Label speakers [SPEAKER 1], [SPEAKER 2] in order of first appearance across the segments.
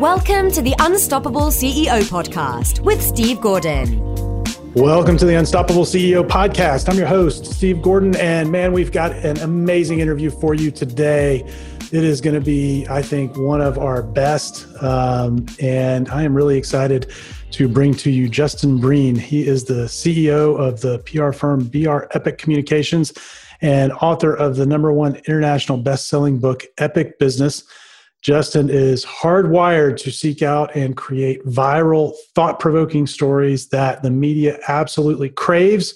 [SPEAKER 1] Welcome to the Unstoppable CEO podcast with Steve Gordon.
[SPEAKER 2] Welcome to the Unstoppable CEO podcast. I'm your host, Steve Gordon, and man, we've got an amazing interview for you today. It is going to be, I think, one of our best, um, and I am really excited to bring to you Justin Breen. He is the CEO of the PR firm BrEpic Communications and author of the number one international best-selling book, Epic Business Justin is hardwired to seek out and create viral, thought provoking stories that the media absolutely craves.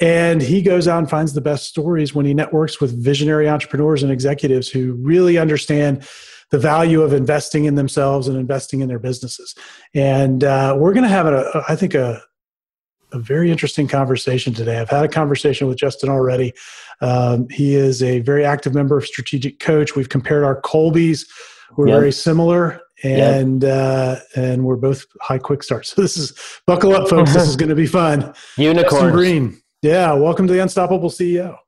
[SPEAKER 2] And he goes out and finds the best stories when he networks with visionary entrepreneurs and executives who really understand the value of investing in themselves and investing in their businesses. And uh, we're going to have, a, I think, a, a very interesting conversation today. I've had a conversation with Justin already. Um, he is a very active member of Strategic Coach. We've compared our Kolbes we're yep. very similar, and yep. uh, and we're both high quick starts. So this is buckle up, folks. this is going to be fun.
[SPEAKER 3] Unicorn
[SPEAKER 2] Green. Yeah, welcome to the Unstoppable CEO.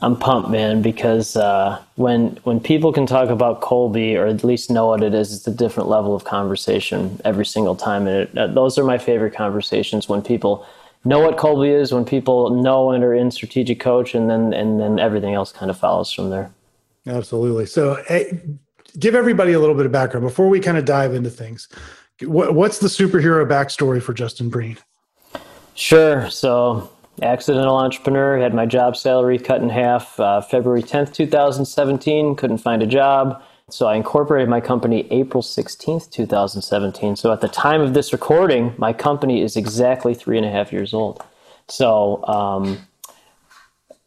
[SPEAKER 3] I'm pumped, man, because uh, when when people can talk about Kolbe or at least know what it is, it's a different level of conversation every single time, and it, uh, those are my favorite conversations when people know what Kolbe is, when people know and are in strategic coach, and then and then everything else kind of follows from there.
[SPEAKER 2] Absolutely. So, hey, give everybody a little bit of background before we kind of dive into things. What, what's the superhero backstory for Justin Breen?
[SPEAKER 3] Sure. So, accidental entrepreneur, had my job salary cut in half uh, February 10th, 2017, couldn't find a job. So, I incorporated my company April 16th, 2017. So, at the time of this recording, my company is exactly three and a half years old. So, um,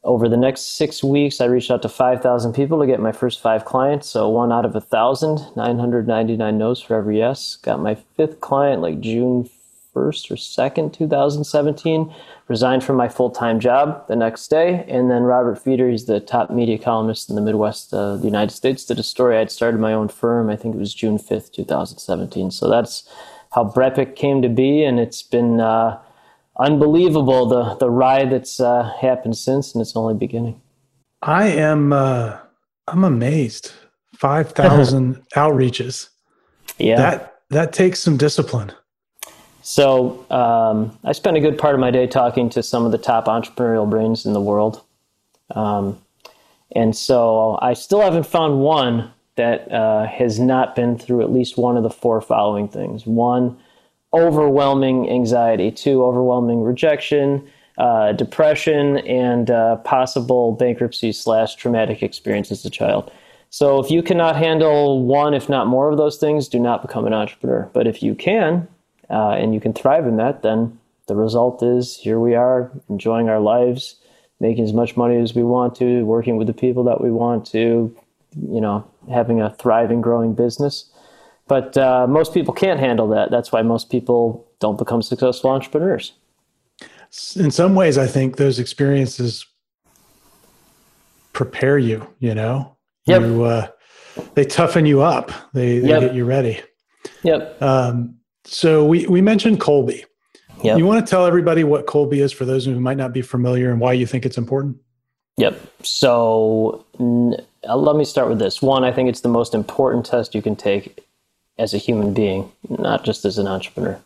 [SPEAKER 3] over the next six weeks, I reached out to 5,000 people to get my first five clients. So one out of a thousand, 999 no's for every yes. Got my fifth client like June 1st or 2nd, 2017. Resigned from my full time job the next day. And then Robert Feder, he's the top media columnist in the Midwest of uh, the United States, did a story. I'd started my own firm. I think it was June 5th, 2017. So that's how Brepic came to be. And it's been, uh, unbelievable the the ride that's uh, happened since, and it's only beginning.
[SPEAKER 2] I am uh, I'm amazed. Five thousand outreaches.
[SPEAKER 3] Yeah,
[SPEAKER 2] that that takes some discipline.
[SPEAKER 3] So um, I spent a good part of my day talking to some of the top entrepreneurial brains in the world, um, and so I still haven't found one that uh, has not been through at least one of the four following things. One overwhelming anxiety, two, overwhelming rejection, uh, depression, and uh, possible bankruptcy slash traumatic experience as a child. So if you cannot handle one, if not more of those things, do not become an entrepreneur. But if you can, uh, and you can thrive in that, then the result is here we are enjoying our lives, making as much money as we want to, working with the people that we want to, you know, having a thriving, growing business. But uh, most people can't handle that. That's why most people don't become successful entrepreneurs.
[SPEAKER 2] In some ways, I think those experiences prepare you, you know?
[SPEAKER 3] Yep.
[SPEAKER 2] You, uh, they toughen you up, they, they yep. get you ready.
[SPEAKER 3] Yep. Um,
[SPEAKER 2] so we, we mentioned Kolbe.
[SPEAKER 3] Yep.
[SPEAKER 2] You want to tell everybody what Kolbe is for those who might not be familiar and why you think it's important?
[SPEAKER 3] Yep. So n- let me start with this. One, I think it's the most important test you can take as a human being, not just as an entrepreneur.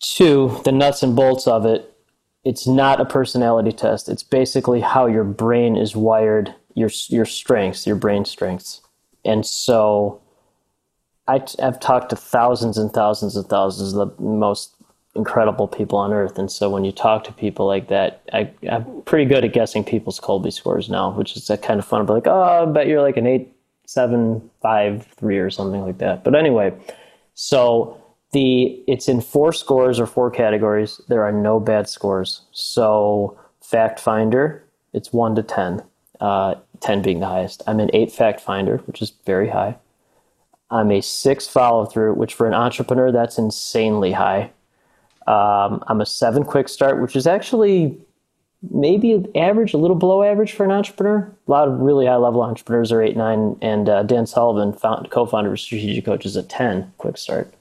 [SPEAKER 3] Two, the nuts and bolts of it, it's not a personality test. It's basically how your brain is wired, your your strengths, your brain strengths. And so I, have talked to thousands and thousands and thousands of the most incredible people on earth. And so when you talk to people like that, I, am pretty good at guessing people's Kolbe scores now, which is kind of fun. But like, oh, I bet you're like an eight seven five three or something like that. But anyway, so the it's in four scores or four categories. There are no bad scores. So fact finder, it's one to ten. Uh, 10 being the highest. I'm an eight fact finder, which is very high. I'm a six follow through, which for an entrepreneur, that's insanely high. Um, I'm a seven quick start, which is actually maybe average, a little below average for an entrepreneur. A lot of really high level entrepreneurs are eight, nine, and uh, Dan Sullivan, found, co-founder of Strategic Coach, is a ten. Quick start.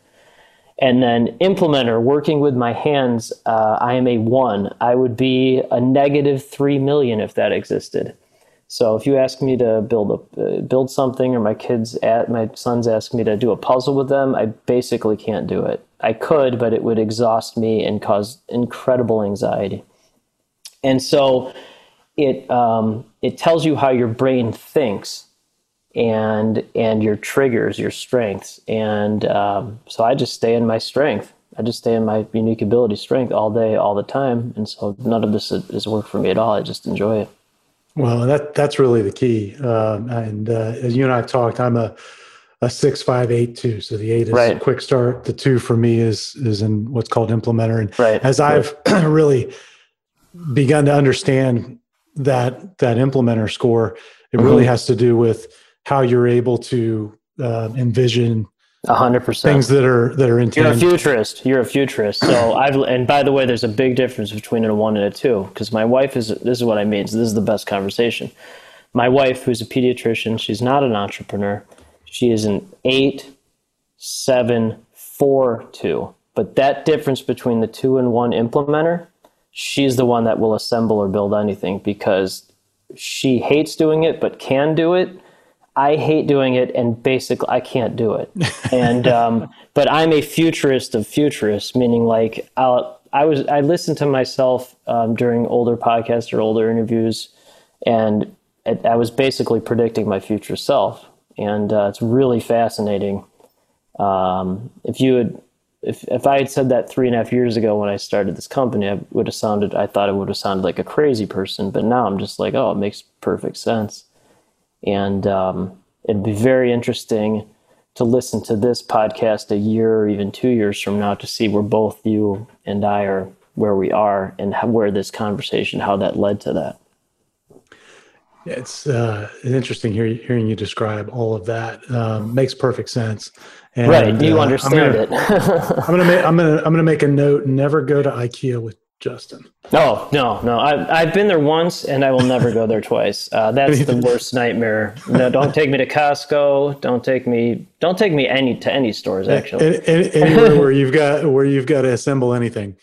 [SPEAKER 3] And then implementer, working with my hands, uh, I am a one. I would be a negative three million if that existed. So if you ask me to build a uh, build something, or my kids at my sons ask me to do a puzzle with them, I basically can't do it. I could, but it would exhaust me and cause incredible anxiety. And so it um, it tells you how your brain thinks and and your triggers, your strengths. And um, so I just stay in my strength. I just stay in my unique ability strength all day, all the time. And so none of this is work for me at all. I just enjoy it.
[SPEAKER 2] Well, that that's really the key. Um, and uh, as you and I have talked, I'm a a six five eight two. So the eight is right. quick start. The two for me is is in what's called implementer. And
[SPEAKER 3] right.
[SPEAKER 2] as I've right. really begun to understand that that implementer score, it mm-hmm. really has to do with how you're able to uh, envision
[SPEAKER 3] hundred percent
[SPEAKER 2] things that are that are intended.
[SPEAKER 3] You're a futurist. You're a futurist. So I've and by the way, there's a big difference between a one and a two because my wife is. This is what I mean. So this is the best conversation. My wife, who's a pediatrician, she's not an entrepreneur. She is an eight, seven, four, two. But that difference between the two and one implementer, she's the one that will assemble or build anything because she hates doing it but can do it I hate doing it, and basically I can't do it. And um, but I'm a futurist of futurists, meaning like I'll, I was I listened to myself um, during older podcasts or older interviews, and it, I was basically predicting my future self, and uh, it's really fascinating. Um, if you had if if I had said that three and a half years ago when I started this company, I would have sounded I thought it would have sounded like a crazy person, but now I'm just like, oh, it makes perfect sense. And um, it'd be very interesting to listen to this podcast a year or even two years from now to see where both you and I are where we are and how, where this conversation, how that led to that.
[SPEAKER 2] It's uh, interesting hearing, hearing you describe all of that. Um, makes perfect sense.
[SPEAKER 3] And, right? Do you uh, understand
[SPEAKER 2] I'm gonna, it? I'm gonna make I'm gonna I'm gonna make a note. Never go to IKEA with Justin.
[SPEAKER 3] No, no, no. I've, I've been there once and I will never go there twice. Uh, that's the worst nightmare. No, don't take me to Costco. Don't take me, don't take me any to any stores actually.
[SPEAKER 2] Any, anywhere where you've got, where you've got to assemble anything.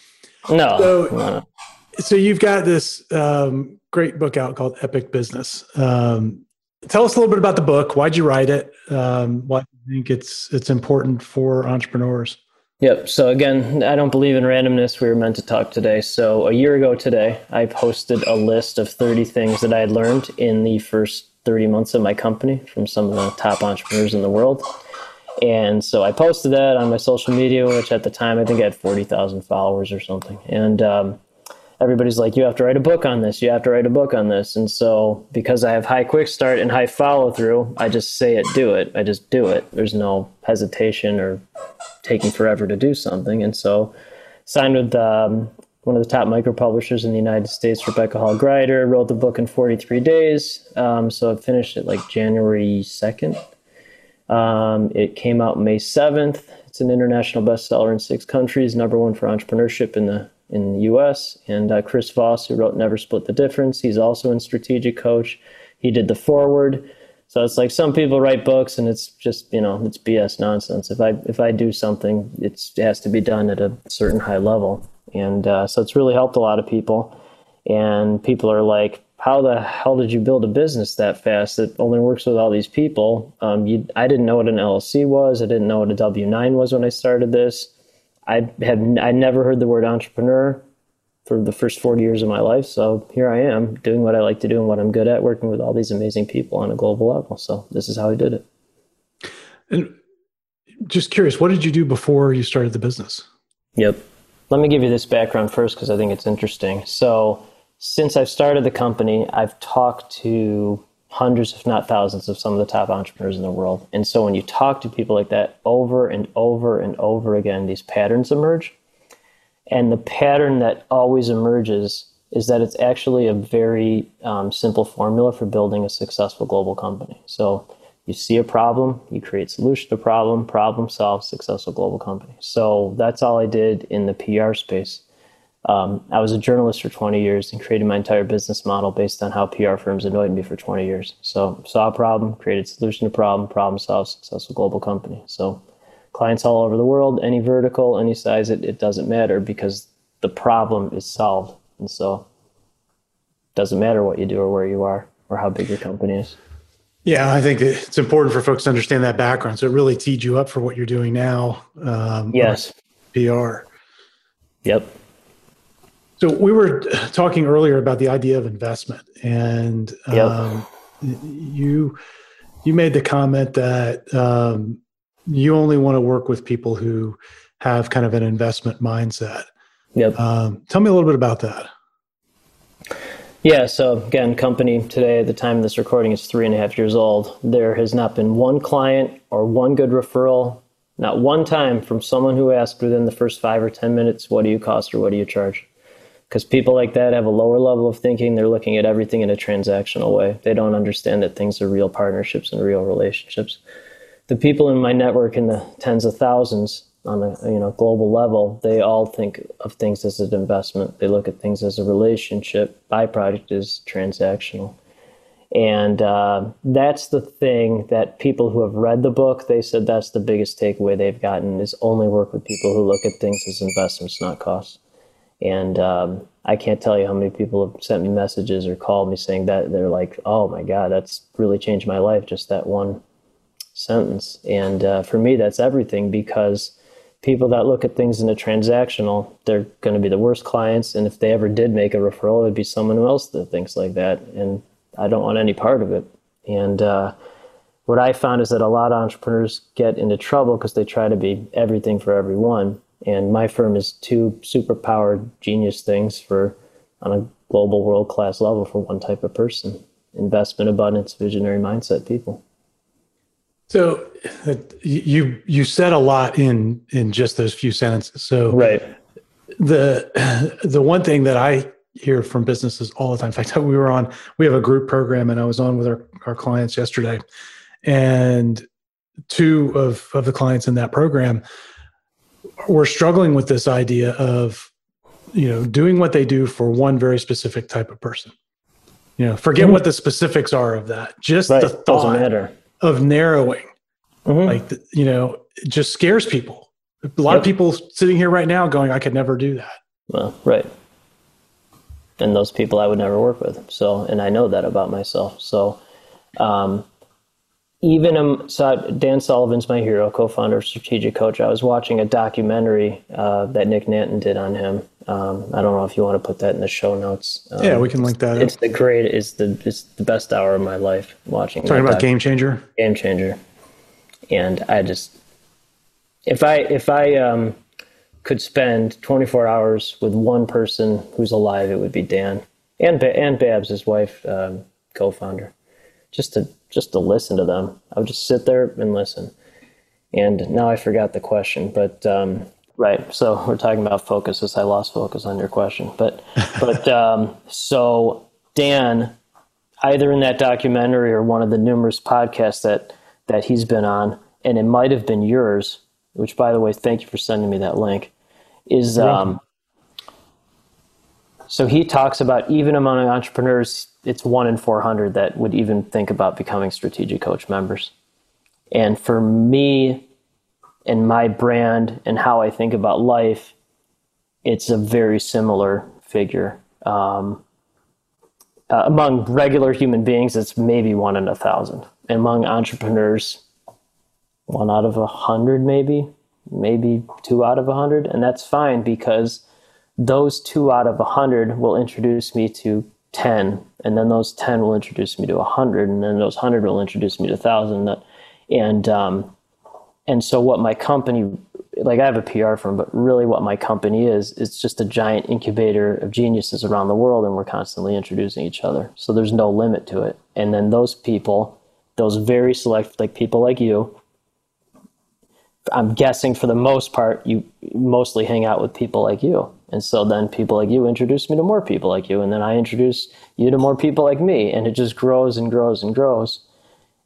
[SPEAKER 3] No.
[SPEAKER 2] So,
[SPEAKER 3] no.
[SPEAKER 2] so you've got this um, great book out called Epic Business. Um, tell us a little bit about the book. Why'd you write it? Um, why do you think it's, it's important for entrepreneurs?
[SPEAKER 3] Yep. So again, I don't believe in randomness. We were meant to talk today. So a year ago today, I posted a list of 30 things that I had learned in the first 30 months of my company from some of the top entrepreneurs in the world. And so I posted that on my social media, which at the time I think I had 40,000 followers or something. And um, everybody's like, you have to write a book on this. You have to write a book on this. And so because I have high quick start and high follow through, I just say it, do it. I just do it. There's no hesitation or taking forever to do something. And so signed with um, one of the top micro publishers in the United States, Rebecca Hall Gruyter, wrote the book in 43 days. Um, so I finished it like January 2nd. Um, it came out May 7th. It's an international bestseller in six countries, number one for entrepreneurship in the in the U.S. And uh, Chris Voss, who wrote Never Split the Difference, he's also in Strategic Coach. He did the foreword. So it's like some people write books and it's just, you know, it's BS nonsense. If I if I do something, it has to be done at a certain high level. And uh, so it's really helped a lot of people. And people are like, how the hell did you build a business that fast that only works with all these people? Um, you, I didn't know what an LLC was. I didn't know what a W 9 was when I started this. I had I never heard the word entrepreneur for the first 40 years of my life. So here I am doing what I like to do and what I'm good at, working with all these amazing people on a global level. So this is how I did it.
[SPEAKER 2] And just curious, what did you do before you started the business?
[SPEAKER 3] Yep. Let me give you this background first because I think it's interesting. So since I've started the company, I've talked to hundreds, if not thousands, of some of the top entrepreneurs in the world. And so when you talk to people like that over and over and over again, these patterns emerge and the pattern that always emerges is that it's actually a very um, simple formula for building a successful global company. So you see a problem, you create solution to problem, problem solve, successful global company. So that's all I did in the PR space. Um, I was a journalist for 20 years and created my entire business model based on how PR firms annoyed me for 20 years. So saw a problem, created solution to problem, problem solved, successful global company. So clients all over the world, any vertical, any size, it, it doesn't matter because the problem is solved. And so it doesn't matter what you do or where you are or how big your company is.
[SPEAKER 2] Yeah, I think it's important for folks to understand that background. So it really teed you up for what you're doing now.
[SPEAKER 3] Um, yes.
[SPEAKER 2] PR.
[SPEAKER 3] Yep.
[SPEAKER 2] So we were talking earlier about the idea of investment, and um, you you made the comment that um, you only want to work with people who have kind of an investment mindset.
[SPEAKER 3] Yep. Um,
[SPEAKER 2] tell me a little bit about that.
[SPEAKER 3] Yeah, so again, company today at the time of this recording is three and a half years old. There has not been one client or one good referral, not one time from someone who asked within the first five or 10 minutes, what do you cost or what do you charge? Because people like that have a lower level of thinking. They're looking at everything in a transactional way. They don't understand that things are real partnerships and real relationships. The people in my network in the tens of thousands on a you know global level, they all think of things as an investment. They look at things as a relationship. Byproduct is transactional, and uh, that's the thing that people who have read the book they said that's the biggest takeaway they've gotten is only work with people who look at things as investments, not costs. And um, I can't tell you how many people have sent me messages or called me saying that they're like, "Oh my God, that's really changed my life." Just that one sentence, and uh, for me, that's everything because people that look at things in a transactional, they're going to be the worst clients. And if they ever did make a referral, it would be someone else that thinks like that. And I don't want any part of it. And uh, what I found is that a lot of entrepreneurs get into trouble because they try to be everything for everyone. And my firm is two superpowered genius things for on a global world class level for one type of person investment abundance visionary mindset people
[SPEAKER 2] so uh, you you said a lot in in just those few sentences. So
[SPEAKER 3] right.
[SPEAKER 2] The the one thing that I hear from businesses all the time. In fact, we were on we have a group program, and I was on with our our clients yesterday, and two of of the clients in that program were struggling with this idea of you know doing what they do for one very specific type of person. You know, forget mm-hmm. what the specifics are of that. Just right. the thought of narrowing mm-hmm. like you know it just scares people a lot yep. of people sitting here right now going i could never do that
[SPEAKER 3] well right and those people i would never work with so and i know that about myself so um, even um, so Dan Sullivan's my hero, co-founder of Strategic Coach. I was watching a documentary uh, that Nick Nanton did on him. Um, I don't know if you want to put that in the show notes.
[SPEAKER 2] Um, yeah, we can link that.
[SPEAKER 3] It's up. the great. It's the it's the best hour of my life watching.
[SPEAKER 2] Talking about doc- Game Changer.
[SPEAKER 3] Game Changer, and I just if I if I um, could spend 24 hours with one person who's alive, it would be Dan and and Babs, his wife, um, co-founder, just to just to listen to them. I would just sit there and listen. And now I forgot the question, but um, right. So we're talking about focuses. I lost focus on your question, but but um, so Dan, either in that documentary or one of the numerous podcasts that that he's been on, and it might have been yours. Which, by the way, thank you for sending me that link. Is um, so he talks about even among entrepreneurs, it's one in 400 that would even think about becoming strategic coach members. And for me and my brand and how I think about life, it's a very similar figure. Um, uh, among regular human beings, it's maybe one in a thousand. Among entrepreneurs, one out of a hundred, maybe, maybe two out of a hundred. And that's fine because those two out of a hundred will introduce me to 10 and then those 10 will introduce me to 100 and then those 100 will introduce me to 1000 and um, and so what my company like i have a pr firm but really what my company is it's just a giant incubator of geniuses around the world and we're constantly introducing each other. So there's no limit to it. And then those people those very select like people like you i'm guessing for the most part you mostly hang out with people like you and so then people like you introduce me to more people like you, and then I introduce you to more people like me, and it just grows and grows and grows.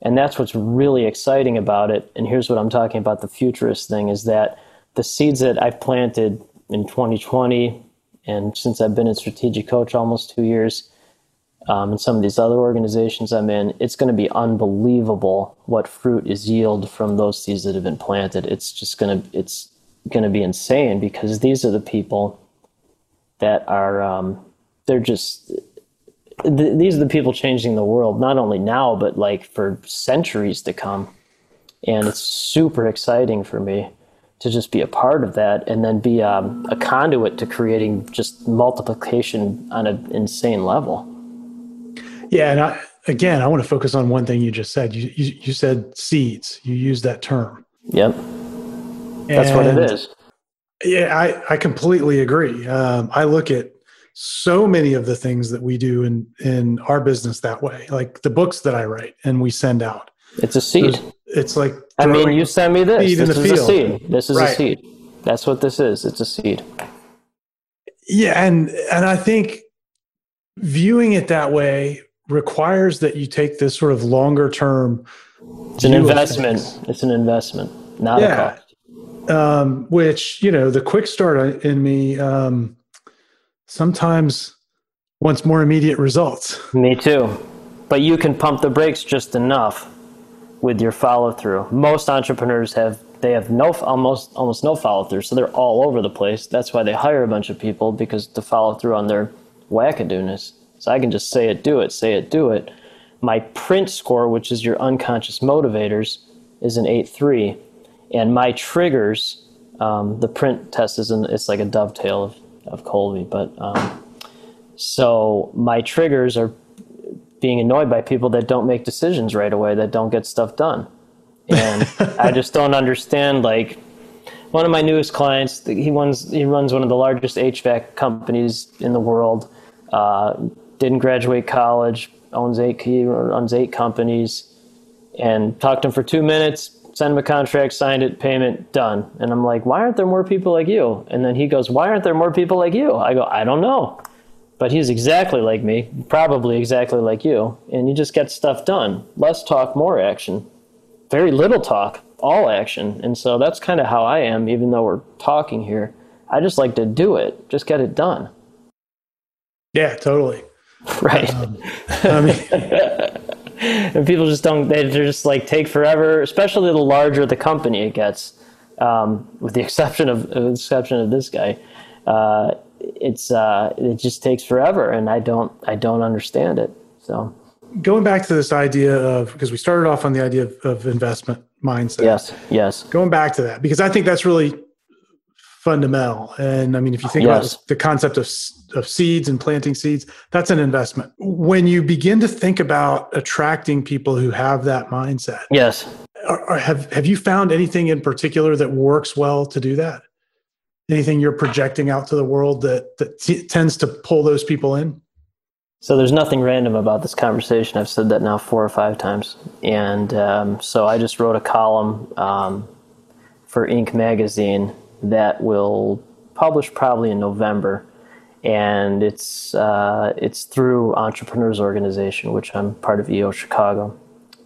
[SPEAKER 3] And that's what's really exciting about it. And here's what I'm talking about the futurist thing is that the seeds that I've planted in 2020, and since I've been a strategic coach almost two years, um, and some of these other organizations I'm in, it's going to be unbelievable what fruit is yield from those seeds that have been planted. It's just going to it's going to be insane because these are the people that are um, they're just th- these are the people changing the world, not only now, but like for centuries to come. And it's super exciting for me to just be a part of that and then be um, a conduit to creating just multiplication on an insane level.
[SPEAKER 2] Yeah. And I, again, I want to focus on one thing you just said. You, you, you said seeds, you used that term.
[SPEAKER 3] Yep. That's and, what it is.
[SPEAKER 2] Yeah, I, I completely agree. Um, I look at so many of the things that we do in in our business that way like the books that i write and we send out.
[SPEAKER 3] It's a seed.
[SPEAKER 2] There's, it's like
[SPEAKER 3] i mean you send me this. this is field. a seed. This is right. a seed. That's what this is. It's a seed.
[SPEAKER 2] Yeah and and i think viewing it that way requires that you take this sort of longer term
[SPEAKER 3] it's an investment. it's an investment not yeah. a
[SPEAKER 2] cost um, which you know the quick start in me um, sometimes wants more immediate results.
[SPEAKER 3] Me too. But you can pump the brakes just enough with your follow through. Most entrepreneurs have they have no almost almost no follow through, so they're all over the place. That's why they hire a bunch of people because to follow through on their wackadoodness. So I can just say it, do it, say it, do it. My print score, which is your unconscious motivators, is an eight three, and my triggers, um, the print test is an, it's like a dovetail of of Kolbe. But um, so my triggers are being annoyed by people that don't make decisions right away, that don't get stuff done, and I just don't understand. Like one of my newest clients, he runs he runs one of the largest HVAC companies in the world. Uh, didn't graduate college, owns eight he runs eight companies, and talked to him for two minutes send him a contract, signed it, payment, done. And I'm like, why aren't there more people like you? And then he goes, why aren't there more people like you? I go, I don't know. But he's exactly like me, probably exactly like you. And you just get stuff done. Less talk, more action. Very little talk, all action. And so that's kind of how I am, even though we're talking here. I just like to do it, just get it done.
[SPEAKER 2] Yeah, totally.
[SPEAKER 3] Right. Um, I mean, and people just don't they're just like take forever especially the larger the company it gets um, with the exception of the exception of this guy uh, it's uh, it just takes forever and i don't i don't understand it so.
[SPEAKER 2] Going back to this idea of because we started off on the idea of, of investment mindset.
[SPEAKER 3] Yes yes.
[SPEAKER 2] Going back to that because i think that's really fundamental. And I mean, if you think yes. about the concept of, of seeds and planting seeds, that's an investment. When you begin to think about attracting people who have that mindset,
[SPEAKER 3] yes,
[SPEAKER 2] are, have have you found anything in particular that works well to do that? Anything you're projecting out to the world that that t- tends to pull those people in?
[SPEAKER 3] So there's nothing random about this conversation. I've said that now four or five times, and um, so I just wrote a column um, for Inc. magazine that will publish probably in November, and it's uh, it's through Entrepreneurs Organization, which I'm part of EO Chicago.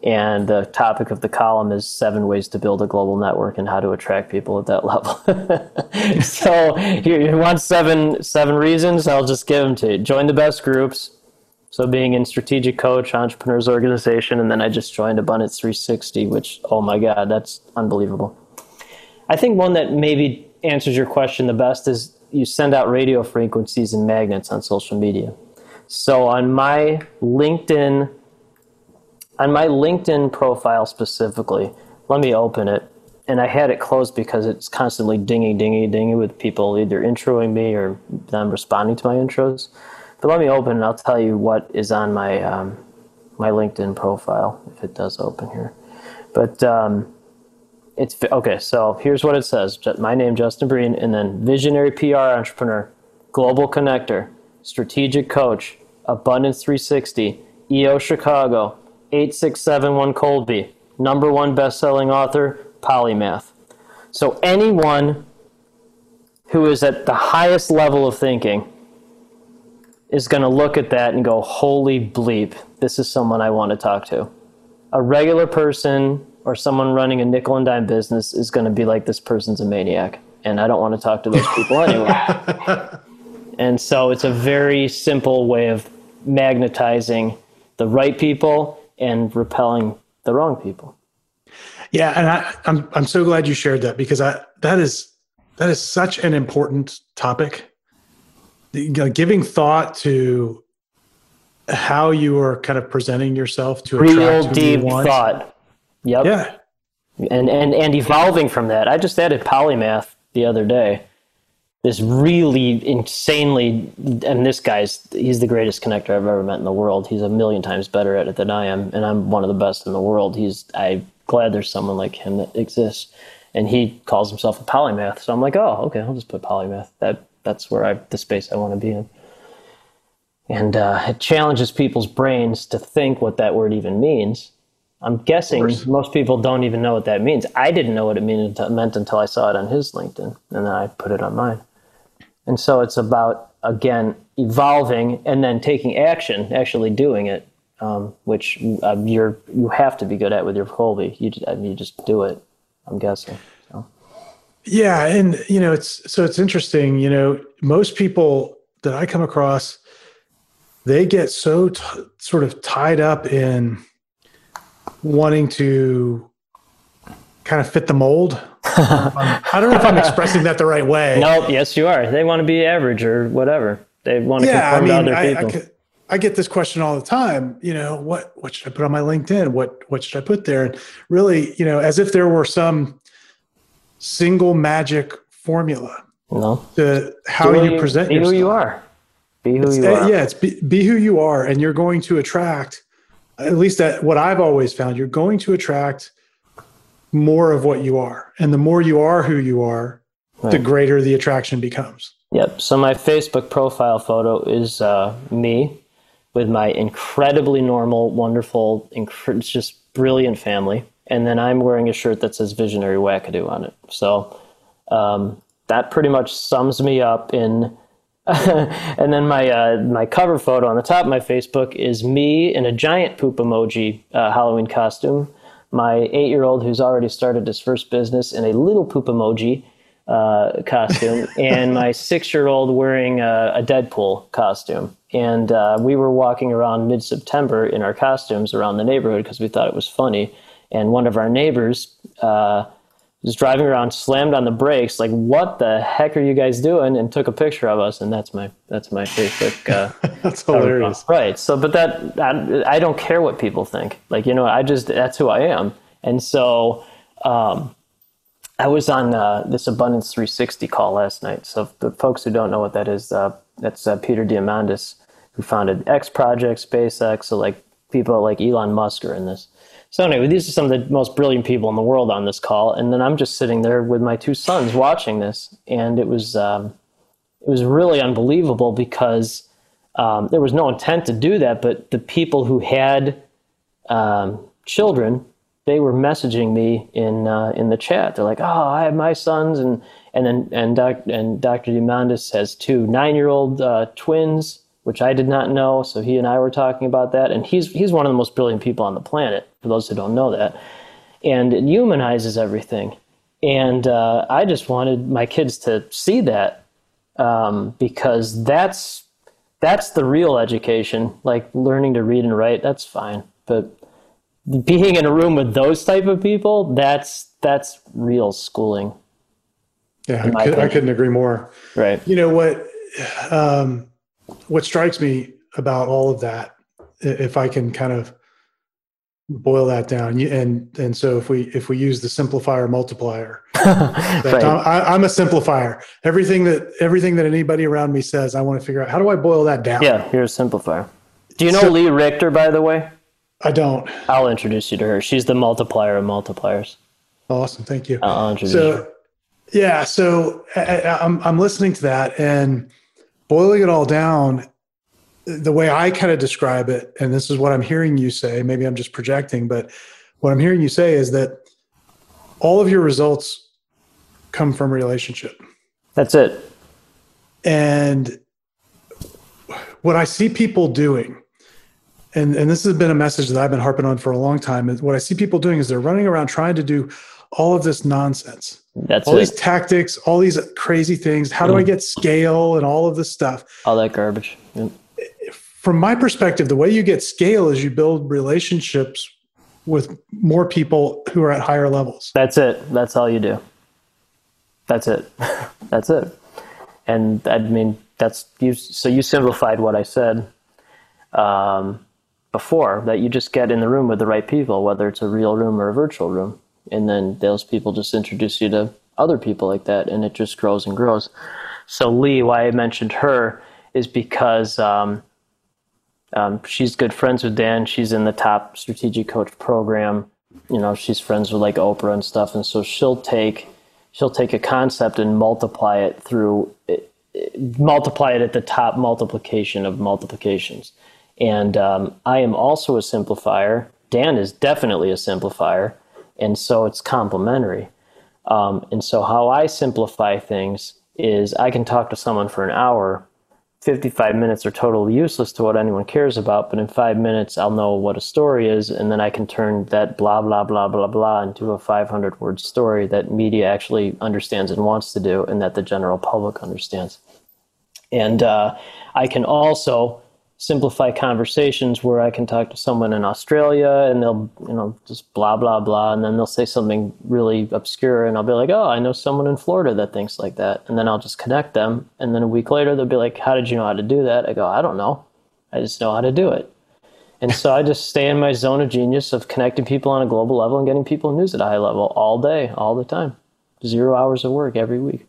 [SPEAKER 3] And the topic of the column is seven ways to build a global network and how to attract people at that level. so you want seven seven reasons? I'll just give them to you. Join the best groups. So being in strategic coach, entrepreneurs organization, and then I just joined Abundance 360, which oh my god, that's unbelievable. I think one that maybe answers your question the best is you send out radio frequencies and magnets on social media. So on my LinkedIn on my LinkedIn profile specifically, let me open it. And I had it closed because it's constantly dingy, dingy, dingy with people either introing me or them responding to my intros. But let me open and I'll tell you what is on my um, my LinkedIn profile if it does open here. But um, it's okay. So here's what it says: my name, Justin Breen, and then visionary PR entrepreneur, global connector, strategic coach, Abundance 360, EO Chicago, 8671 Kolbe, number one best-selling author, polymath. So anyone who is at the highest level of thinking is going to look at that and go, "Holy bleep! This is someone I want to talk to." A regular person or someone running a nickel and dime business is going to be like this person's a maniac and i don't want to talk to those people anyway. And so it's a very simple way of magnetizing the right people and repelling the wrong people.
[SPEAKER 2] Yeah and I, I'm, I'm so glad you shared that because I, that is that is such an important topic. Giving thought to how you are kind of presenting yourself to
[SPEAKER 3] Real deep
[SPEAKER 2] you
[SPEAKER 3] thought. Yep.
[SPEAKER 2] Yeah.
[SPEAKER 3] and and and evolving from that. I just added polymath the other day. This really insanely, and this guy's he's the greatest connector I've ever met in the world. He's a million times better at it than I am, and I'm one of the best in the world. He's I'm glad there's someone like him that exists, and he calls himself a polymath. So I'm like, oh, okay, I'll just put polymath. That that's where I the space I want to be in. And uh, it challenges people's brains to think what that word even means. I'm guessing most people don't even know what that means. I didn't know what it meant until I saw it on his LinkedIn, and then I put it on mine. And so it's about again evolving and then taking action, actually doing it, um, which uh, you're you have to be good at with your Kolbe. You just, I mean, you just do it. I'm guessing. So.
[SPEAKER 2] Yeah, and you know, it's so it's interesting. You know, most people that I come across, they get so t- sort of tied up in wanting to kind of fit the mold. I don't know if I'm expressing that the right way.
[SPEAKER 3] Nope. Yes, you are. They want to be average or whatever. They want to
[SPEAKER 2] yeah, I
[SPEAKER 3] conform
[SPEAKER 2] mean,
[SPEAKER 3] to other
[SPEAKER 2] I, I,
[SPEAKER 3] people.
[SPEAKER 2] get- I get this question all the time. You know, what what should I put on my LinkedIn? What what should I put there? And really, you know, as if there were some single magic formula
[SPEAKER 3] no.
[SPEAKER 2] to how
[SPEAKER 3] Do
[SPEAKER 2] you present
[SPEAKER 3] be
[SPEAKER 2] yourself.
[SPEAKER 3] who you are. Be who you
[SPEAKER 2] Uh,
[SPEAKER 3] are.
[SPEAKER 2] yeah, it's be, be who you are, and you're going to attract. At least that what I've always found, you're going to attract more of what you are, and the more you are who you are, the greater the attraction becomes.
[SPEAKER 3] Yep. So my Facebook profile photo is uh, me with my incredibly normal, wonderful, inc- just brilliant family, and then I'm wearing a shirt that says "Visionary Wackadoo" on it. So um, that pretty much sums me up in. and then my uh, my cover photo on the top of my Facebook is me in a giant poop emoji uh, Halloween costume. My eight year old who's already started his first business in a little poop emoji uh, costume, and my six year old wearing a, a Deadpool costume. And uh, we were walking around mid September in our costumes around the neighborhood because we thought it was funny. And one of our neighbors uh, was driving around, slammed on the brakes, like, "What the heck are you guys doing?" and took a picture of us. And that's my that's my Facebook. Uh,
[SPEAKER 2] That's hilarious.
[SPEAKER 3] Right. So, but that I, I don't care what people think. Like you know, I just that's who I am. And so, um, I was on uh, this Abundance 360 call last night. So, the folks who don't know what that is, uh, that's uh, Peter Diamandis, who founded X Project, SpaceX. So, like people like Elon Musk are in this. So anyway, these are some of the most brilliant people in the world on this call, and then I'm just sitting there with my two sons watching this, and it was um, it was really unbelievable because um, there was no intent to do that, but the people who had um, children, they were messaging me in uh, in the chat. They're like, "Oh, I have my sons," and and then and doc, and Dr. Diamandis has two nine year old uh, twins, which I did not know. So he and I were talking about that, and he's he's one of the most brilliant people on the planet. For those who don't know that, and it humanizes everything. And uh, I just wanted my kids to see that um, because that's that's the real education. Like learning to read and write, that's fine. But being in a room with those type of people, that's that's real schooling,
[SPEAKER 2] Yeah, I, could, I couldn't agree more.
[SPEAKER 3] right?
[SPEAKER 2] You know what? Um, what strikes me about all of that, if I can kind of boil that down, and and so if we if we use the simplifier multiplier,
[SPEAKER 3] right.
[SPEAKER 2] I'm, I, I'm a simplifier. Everything that everything that anybody around me says, I want to figure out how do I boil that down.
[SPEAKER 3] Yeah, here's a simplifier. Do you know
[SPEAKER 2] So-
[SPEAKER 3] Lee Richter, by the way?
[SPEAKER 2] I don't.
[SPEAKER 3] I'll introduce you to her. She's the multiplier of multipliers.
[SPEAKER 2] Awesome, thank you.
[SPEAKER 3] I'll introduce you.
[SPEAKER 2] So, yeah, so I- I'm I'm listening to that and boiling it all down. The way I kind of describe it, and this is what I'm hearing you say. Maybe I'm just projecting, but what I'm hearing you say is that all of your results come from relationship.
[SPEAKER 3] That's it.
[SPEAKER 2] And what I see people doing, and, and this has been a message that I've been harping on for a long time, is what I see people doing is they're running around trying to do all of this nonsense,
[SPEAKER 3] That's
[SPEAKER 2] all these tactics, all these crazy things. How do I mm. get scale and all of this stuff?
[SPEAKER 3] All that garbage. Yep.
[SPEAKER 2] From my perspective, the way you get scale is you build relationships with more people who are at higher levels.
[SPEAKER 3] That's it. That's all you do. That's it. That's it. And I mean, that's you. So you simplified what I said. um, before that you just get in the room with the right people, whether it's a real room or a virtual room. And then those people just introduce you to other people like that, and it just grows and grows. So, Lee, why I mentioned her is because um, um, she's good friends with Dan. She's in the top strategic coach program. You know, she's friends with like Oprah and stuff, and so she'll take she'll take a concept and multiply it through multiply it at the top multiplication of multiplications. And um, I am also a simplifier. Dan is definitely a simplifier, and so it's complementary. Um, and so how I simplify things is I can talk to someone for an hour 55 minutes are totally useless to what anyone cares about, but in five minutes I'll know what a story is, and then I can turn that blah, blah, blah, blah, blah into a 500 word story that media actually understands and wants to do, and that the general public understands. And uh, I can also simplify conversations where I can talk to someone in Australia and they'll, you know, just blah, blah, blah. And then they'll say something really obscure and I'll be like, oh, I know someone in Florida that thinks like that. And then I'll just connect them. And then a week later, they'll be like, how did you know how to do that? I go, I don't know. I just know how to do it. And so I just stay in my zone of genius of connecting people on a global level and getting people news at a high level all day, all the time. Zero hours of work every week.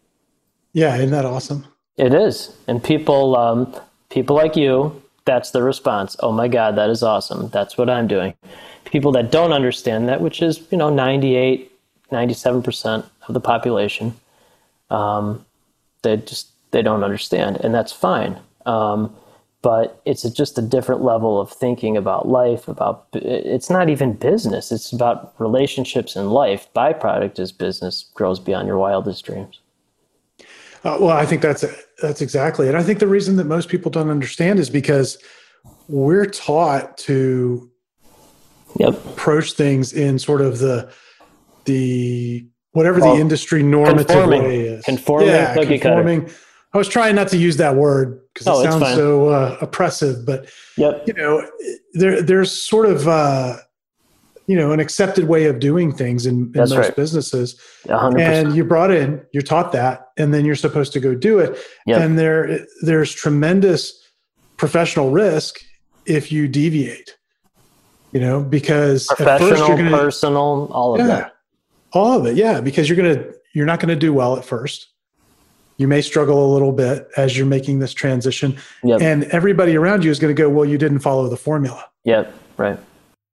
[SPEAKER 2] Yeah, isn't that awesome?
[SPEAKER 3] It is. And people, um, people like you that's the response. Oh my God, that is awesome. That's what I'm doing. People that don't understand that, which is, you know, 98, 97% of the population, um, they just, they don't understand. And that's fine. Um, but it's just a different level of thinking about life about it's not even business it's about relationships in life byproduct is business grows beyond your wildest dreams
[SPEAKER 2] uh, well, I think that's that's exactly it. I think the reason that most people don't understand is because we're taught to
[SPEAKER 3] yep.
[SPEAKER 2] approach things in sort of the the whatever well, the industry normative
[SPEAKER 3] conforming,
[SPEAKER 2] way is.
[SPEAKER 3] Conforming,
[SPEAKER 2] yeah, conforming. I was trying not to use that word because it oh, sounds so uh, oppressive, but
[SPEAKER 3] yep.
[SPEAKER 2] you know, there there's sort of uh, you know an accepted way of doing things in, in most right. businesses 100%. and you brought in you're taught that and then you're supposed to go do it. Yep. and there there's tremendous professional risk if you deviate you know because
[SPEAKER 3] professional at 1st you're gonna, personal all of
[SPEAKER 2] yeah,
[SPEAKER 3] that.
[SPEAKER 2] All of it. Yeah because you're gonna you're not gonna do well at first. You may struggle a little bit as you're making this transition. Yep. and everybody around you is going to go well you didn't follow the formula.
[SPEAKER 3] Yep right.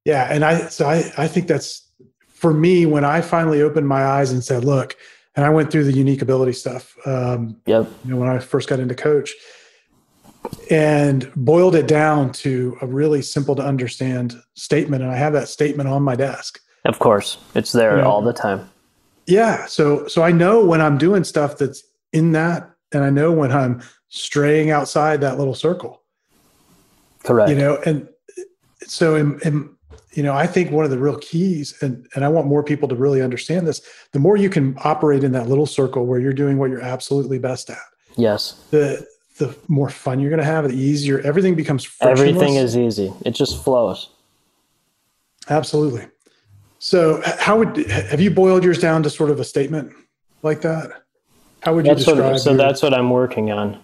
[SPEAKER 2] Yeah and i so i i think that's for me when i finally opened my eyes and said look and i went through the unique ability stuff um
[SPEAKER 3] yep.
[SPEAKER 2] you know when i first got into coach and boiled it down to a really simple to understand statement. And i have that statement on my desk.
[SPEAKER 3] Of course. It's there you know? all the time.
[SPEAKER 2] Yeah. So so i know when i'm doing stuff that's in that and i know when i'm straying outside that little circle.
[SPEAKER 3] Correct.
[SPEAKER 2] You know and so in, in you know, I think one of the real keys, and, and I want more people to really understand this, the more you can operate in that little circle where you're doing what you're absolutely best at.
[SPEAKER 3] Yes.
[SPEAKER 2] The the more fun you're going to have, the easier everything becomes.
[SPEAKER 3] Everything is easy. It just flows.
[SPEAKER 2] Absolutely. So, how would have you boiled yours down to sort of a statement like that? How would you
[SPEAKER 3] that's
[SPEAKER 2] describe?
[SPEAKER 3] What, so your, that's what I'm working on.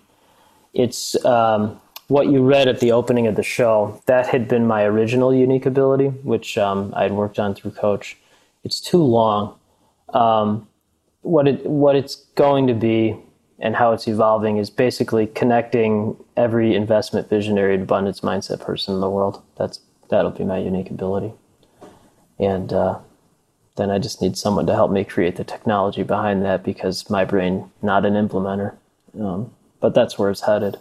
[SPEAKER 3] It's um, what you read at the opening of the show, that had been my original unique ability, which um, I had worked on through Coach. It's too long. Um, what it what it's going to be and how it's evolving is basically connecting every investment visionary abundance mindset person in the world. That's that'll be my unique ability, and uh, then I just need someone to help me create the technology behind that because my brain not an implementer, um, but that's where it's headed.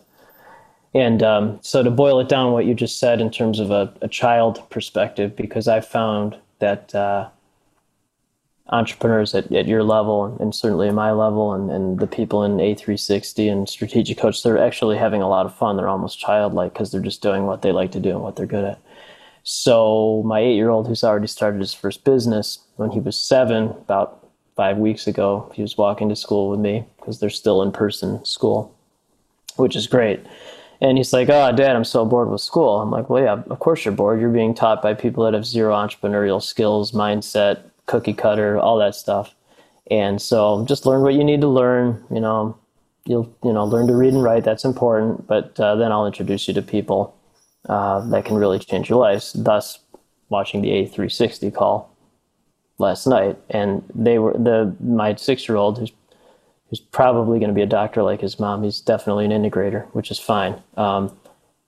[SPEAKER 3] And um, so, to boil it down, what you just said in terms of a, a child perspective, because I found that uh, entrepreneurs at, at your level, and certainly at my level, and, and the people in A360 and Strategic Coach, they're actually having a lot of fun. They're almost childlike because they're just doing what they like to do and what they're good at. So, my eight year old, who's already started his first business, when he was seven, about five weeks ago, he was walking to school with me because they're still in person school, which is great and he's like, "Oh, Dad, I'm so bored with school." I'm like, "Well, yeah, of course you're bored. You're being taught by people that have zero entrepreneurial skills, mindset, cookie cutter, all that stuff." And so, just learn what you need to learn. You know, you'll you know learn to read and write. That's important. But uh, then I'll introduce you to people uh, that can really change your lives. Thus, watching the A360 call last night, and they were the my six year old who's who's probably going to be a doctor like his mom. He's definitely an integrator, which is fine. Um,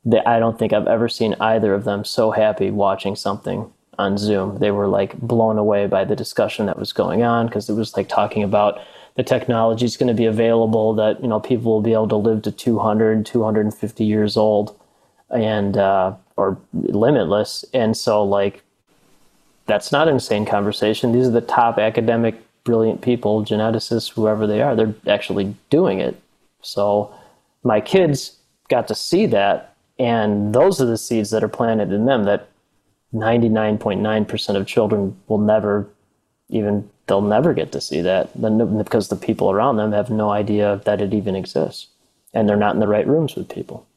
[SPEAKER 3] they, I don't think I've ever seen either of them so happy watching something on Zoom. They were like blown away by the discussion that was going on because it was like talking about the technology is going to be available that you know people will be able to live to 200 250 years old and uh, or limitless and so like that's not an insane conversation these are the top academic brilliant people geneticists whoever they are they're actually doing it. So my kids got to see that and those are the seeds that are planted in them that 99.9% of children will never even they'll never get to see that because the people around them have no idea that it even exists and they're not in the right rooms with people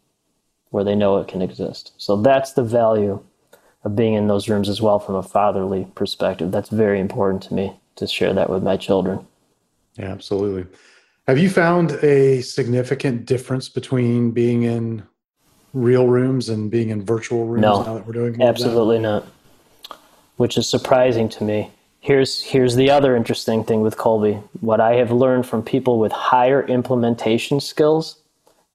[SPEAKER 3] where they know it can exist. So that's the value of being in those rooms as well from a fatherly perspective. That's very important to me to share that with my children.
[SPEAKER 2] Yeah absolutely. Have you found a significant difference between being in real rooms and being in virtual rooms
[SPEAKER 3] no,
[SPEAKER 2] now that we're doing
[SPEAKER 3] absolutely not. Which is surprising to me. Here's here's the other interesting thing with Kolbe. What I have learned from people with higher implementation skills,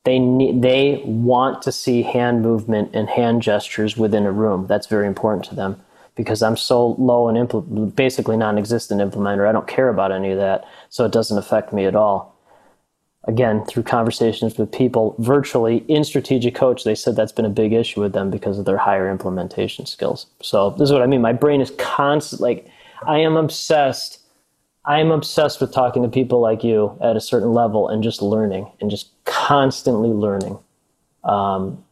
[SPEAKER 3] they need, they want to see hand movement and hand gestures within a room. That's very important to them because I'm so low and impl- basically non-existent implementer. I don't care about any of that, so it doesn't affect me at all. Again, through conversations with people virtually in strategic coach, they said that's been a big issue with them because of their higher implementation skills. So this is what I mean. My brain is constant like I am obsessed. I am obsessed with talking to people like you at a certain level and just learning and just constantly learning. Um,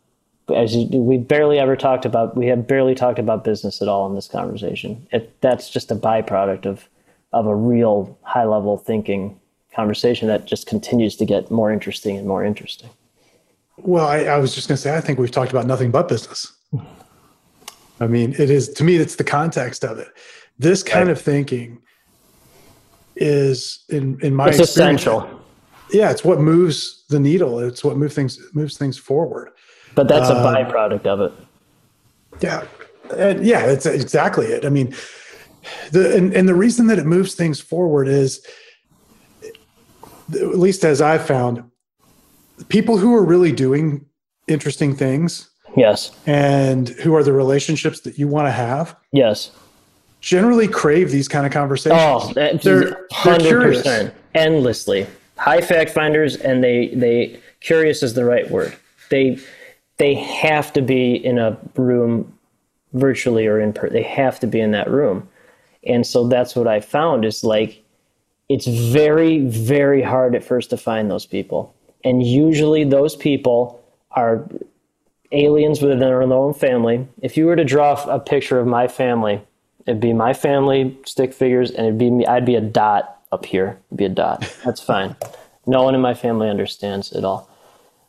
[SPEAKER 3] as you, we barely ever talked about, we have barely talked about business at all in this conversation. It, that's just a byproduct of of a real high level thinking conversation that just continues to get more interesting and more interesting.
[SPEAKER 2] Well, I, I was just going to say, I think we've talked about nothing but business. I mean, it is to me, it's the context of it. This kind right. of thinking is in in my
[SPEAKER 3] it's essential.
[SPEAKER 2] Yeah, it's what moves the needle. It's what moves things moves things forward.
[SPEAKER 3] But that's a um, byproduct of it.
[SPEAKER 2] Yeah, and yeah, it's exactly it. I mean, the and, and the reason that it moves things forward is, at least as I've found, people who are really doing interesting things.
[SPEAKER 3] Yes.
[SPEAKER 2] And who are the relationships that you want to have?
[SPEAKER 3] Yes
[SPEAKER 2] generally crave these kind of conversations.
[SPEAKER 3] Oh, they're, hundred percent, endlessly. High fact finders, and they they curious is the right word. They they have to be in a room, virtually or in per. They have to be in that room, and so that's what I found is like it's very very hard at first to find those people, and usually those people are aliens within their own family. If you were to draw a picture of my family It'd be my family stick figures, and it'd be me. I'd be a dot up here. It'd be a dot. That's fine. No one in my family understands it all.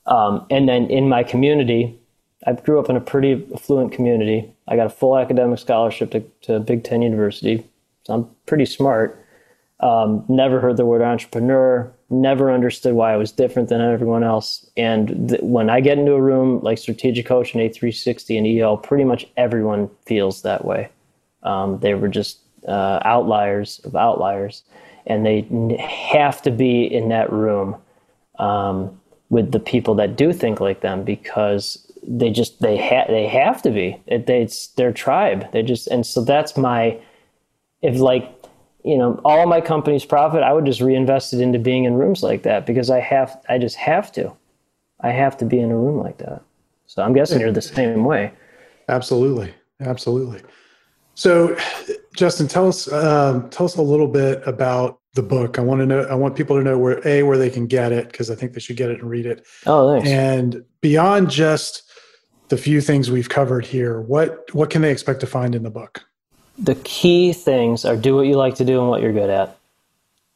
[SPEAKER 3] Um, and then in my community, I grew up in a pretty affluent community. I got a full academic scholarship to, to Big Ten University, so I'm pretty smart. Um, never heard the word entrepreneur. Never understood why I was different than everyone else. And th- when I get into a room like strategic coach and A360 and EL, pretty much everyone feels that way. Um, they were just uh, outliers of outliers, and they have to be in that room um, with the people that do think like them because they just they ha- they have to be. It, they, it's their tribe. They just and so that's my if like you know all my company's profit, I would just reinvest it into being in rooms like that because I have I just have to. I have to be in a room like that. So I'm guessing you're the same way.
[SPEAKER 2] Absolutely, absolutely. So, Justin, tell us um, tell us a little bit about the book. I want to know. I want people to know where a where they can get it because I think they should get it and read it.
[SPEAKER 3] Oh, thanks.
[SPEAKER 2] And beyond just the few things we've covered here, what what can they expect to find in the book?
[SPEAKER 3] The key things are do what you like to do and what you're good at.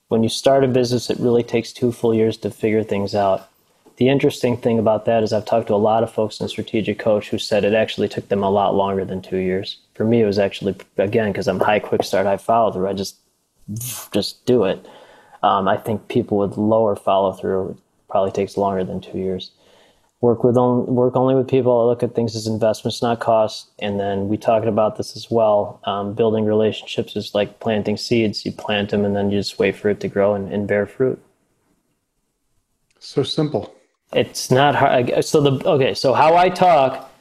[SPEAKER 3] When you start a business, it really takes two full years to figure things out. The interesting thing about that is I've talked to a lot of folks in Strategic Coach who said it actually took them a lot longer than two years. For me, it was actually again because I'm high quick start, high follow through. I just just do it. Um, I think people with lower follow through probably takes longer than two years. work with only, work only with people that look at things as investments, not costs. And then we talked about this as well. Um, building relationships is like planting seeds. You plant them and then you just wait for it to grow and, and bear fruit.
[SPEAKER 2] So simple.
[SPEAKER 3] It's not hard. So the okay. So how I talk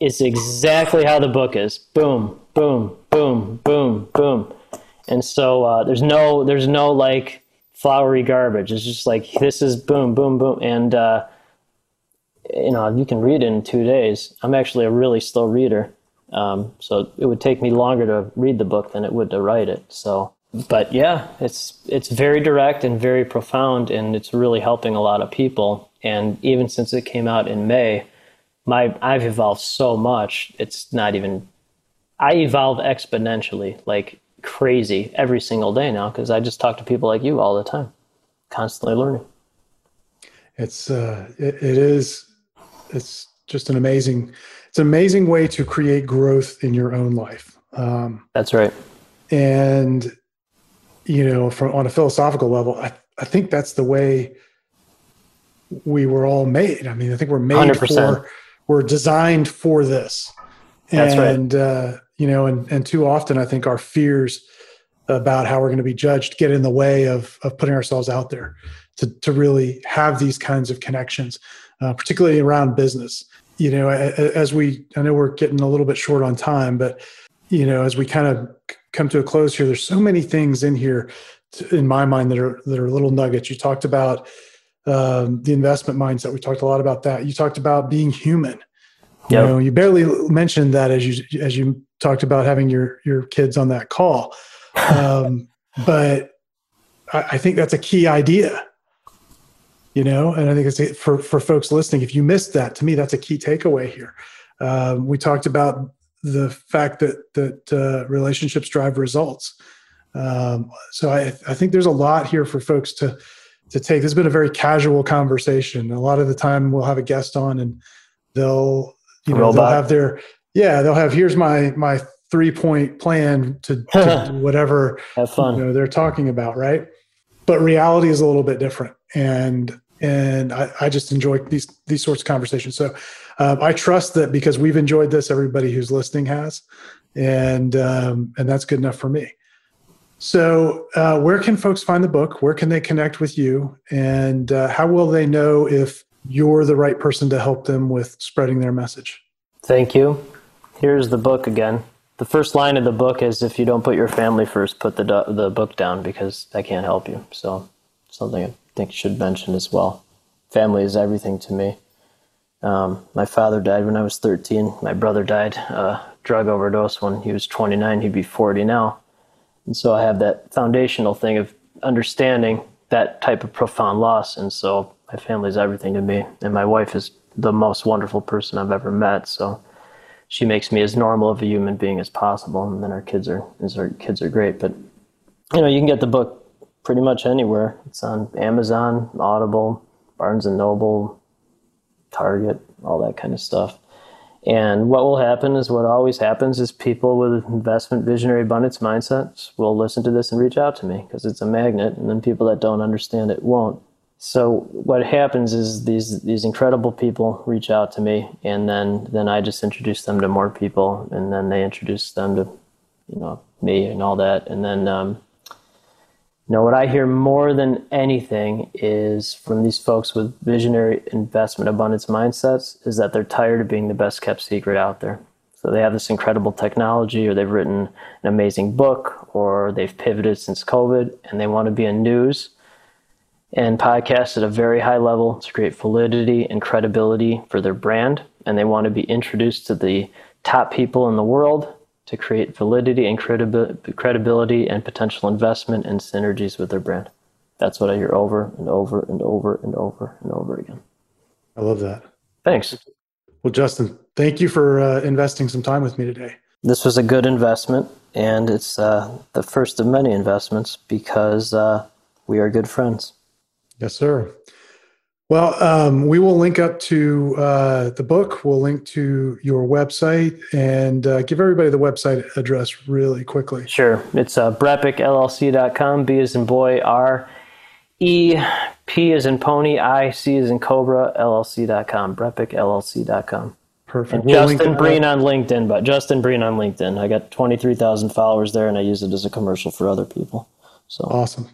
[SPEAKER 3] is exactly how the book is. Boom, boom, boom, boom, boom. And so uh, there's no there's no like flowery garbage. It's just like this is boom, boom, boom, and uh, you know you can read it in two days. I'm actually a really slow reader, um, so it would take me longer to read the book than it would to write it. So, but yeah, it's it's very direct and very profound, and it's really helping a lot of people. And even since it came out in May, my I've evolved so much. It's not even I evolve exponentially. Like crazy every single day now because I just talk to people like you all the time, constantly learning.
[SPEAKER 2] It's uh, it, it is it's just an amazing it's an amazing way to create growth in your own life.
[SPEAKER 3] Um, That's right.
[SPEAKER 2] And you know, from on a philosophical level, I I think that's the way we were all made. I mean, I think we're made 100%. for we're designed for this.
[SPEAKER 3] That's
[SPEAKER 2] and,
[SPEAKER 3] right.
[SPEAKER 2] Uh, you know, and, and too often I think our fears about how we're going to be judged get in the way of, of putting ourselves out there to, to really have these kinds of connections, uh, particularly around business. You know, as we, I know we're getting a little bit short on time, but, you know, as we kind of come to a close here, there's so many things in here to, in my mind that are, that are little nuggets. You talked about um, the investment mindset. We talked a lot about that. You talked about being human. Yep. You know, you barely mentioned that as you as you talked about having your your kids on that call. Um, but I, I, think that's a key idea. You know, and I think it's for for folks listening. If you missed that, to me, that's a key takeaway here. Um, we talked about the fact that that uh, relationships drive results. Um, so I, I think there's a lot here for folks to to take. This has been a very casual conversation. A lot of the time, we'll have a guest on, and they'll you know they'll have their yeah, they'll have here's my my three point plan to, to whatever
[SPEAKER 3] have fun.
[SPEAKER 2] You know, they're talking about, right? But reality is a little bit different, and and I, I just enjoy these these sorts of conversations. So um, I trust that because we've enjoyed this, everybody who's listening has, and um, and that's good enough for me. So, uh, where can folks find the book? Where can they connect with you? And uh, how will they know if you're the right person to help them with spreading their message?
[SPEAKER 3] Thank you. Here's the book again. The first line of the book is if you don't put your family first, put the, the book down because I can't help you. So, something I think should mention as well. Family is everything to me. Um, my father died when I was 13. My brother died, uh, drug overdose when he was 29. He'd be 40 now. And so I have that foundational thing of understanding that type of profound loss. And so my family is everything to me. And my wife is the most wonderful person I've ever met. So she makes me as normal of a human being as possible, and then our kids are our kids are great. But you know, you can get the book pretty much anywhere. It's on Amazon, Audible, Barnes and Noble, Target, all that kind of stuff. And what will happen is what always happens is people with investment, visionary, abundance mindsets will listen to this and reach out to me because it's a magnet, and then people that don't understand it won't. So what happens is these these incredible people reach out to me, and then then I just introduce them to more people, and then they introduce them to you know me and all that, and then um, know what I hear more than anything is from these folks with visionary investment abundance mindsets is that they're tired of being the best kept secret out there. So they have this incredible technology, or they've written an amazing book, or they've pivoted since COVID, and they want to be in news and podcast at a very high level to create validity and credibility for their brand. And they want to be introduced to the top people in the world to create validity and credibility and potential investment and synergies with their brand. That's what I hear over and over and over and over and over again.
[SPEAKER 2] I love that.
[SPEAKER 3] Thanks.
[SPEAKER 2] Well, Justin, thank you for uh, investing some time with me today.
[SPEAKER 3] This was a good investment, and it's uh, the first of many investments because uh, we are good friends.
[SPEAKER 2] Yes, sir. Well, um, we will link up to uh, the book. We'll link to your website and uh, give everybody the website address really quickly.
[SPEAKER 3] Sure. It's uh, brepicllc.com, B as in boy, R E P is in pony, I C is in cobra, LLC.com, BrepicLLC.com.
[SPEAKER 2] Perfect. We'll
[SPEAKER 3] Justin Breen
[SPEAKER 2] up.
[SPEAKER 3] on LinkedIn, but Justin Breen on LinkedIn. I got 23,000 followers there and I use it as a commercial for other people. So
[SPEAKER 2] Awesome.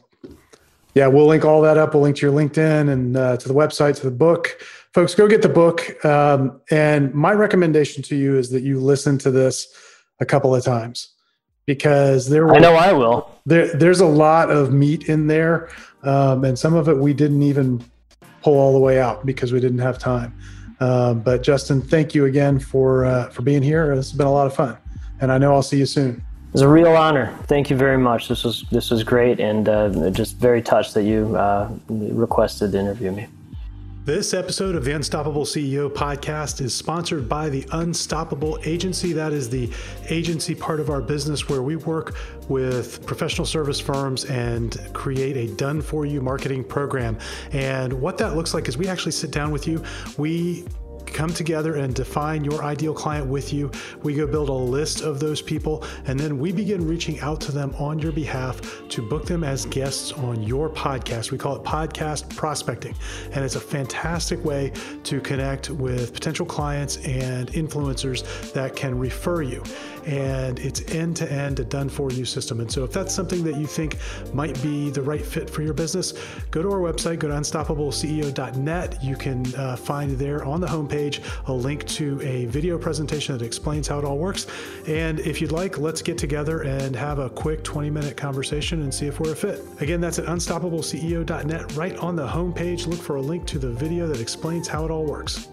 [SPEAKER 2] Yeah, we'll link all that up. We'll link to your LinkedIn and uh, to the website, to the book. Folks, go get the book. Um, and my recommendation to you is that you listen to this a couple of times because there were
[SPEAKER 3] I know I will.
[SPEAKER 2] there, there's a lot of meat in there, um, and some of it we didn't even pull all the way out because we didn't have time. Um, but Justin, thank you again for uh, for being here. It's been a lot of fun, and I know I'll see you soon.
[SPEAKER 3] Was a real honor. Thank you very much. This was this was great, and uh, just very touched that you uh, requested to interview me.
[SPEAKER 2] This episode of the Unstoppable CEO podcast is sponsored by the Unstoppable Agency. That is the agency part of our business where we work with professional service firms and create a done for you marketing program. And what that looks like is we actually sit down with you. We come together and define your ideal client with you. We go build a list of those people, and then we begin reaching out to them on your behalf to book them as guests on your podcast. We call it podcast prospecting, and it's a fantastic way to connect with potential clients and influencers that can refer you. And it's end to end, a done for you system. And so, if that's something that you think might be the right fit for your business, go to our website, go to unstoppableceo.net. You can uh, find there on the homepage a link to a video presentation that explains how it all works. And if you'd like, let's get together and have a quick 20 minute conversation and see if we're a fit. Again, that's at unstoppableceo.net. Right on the homepage, look for a link to the video that explains how it all works.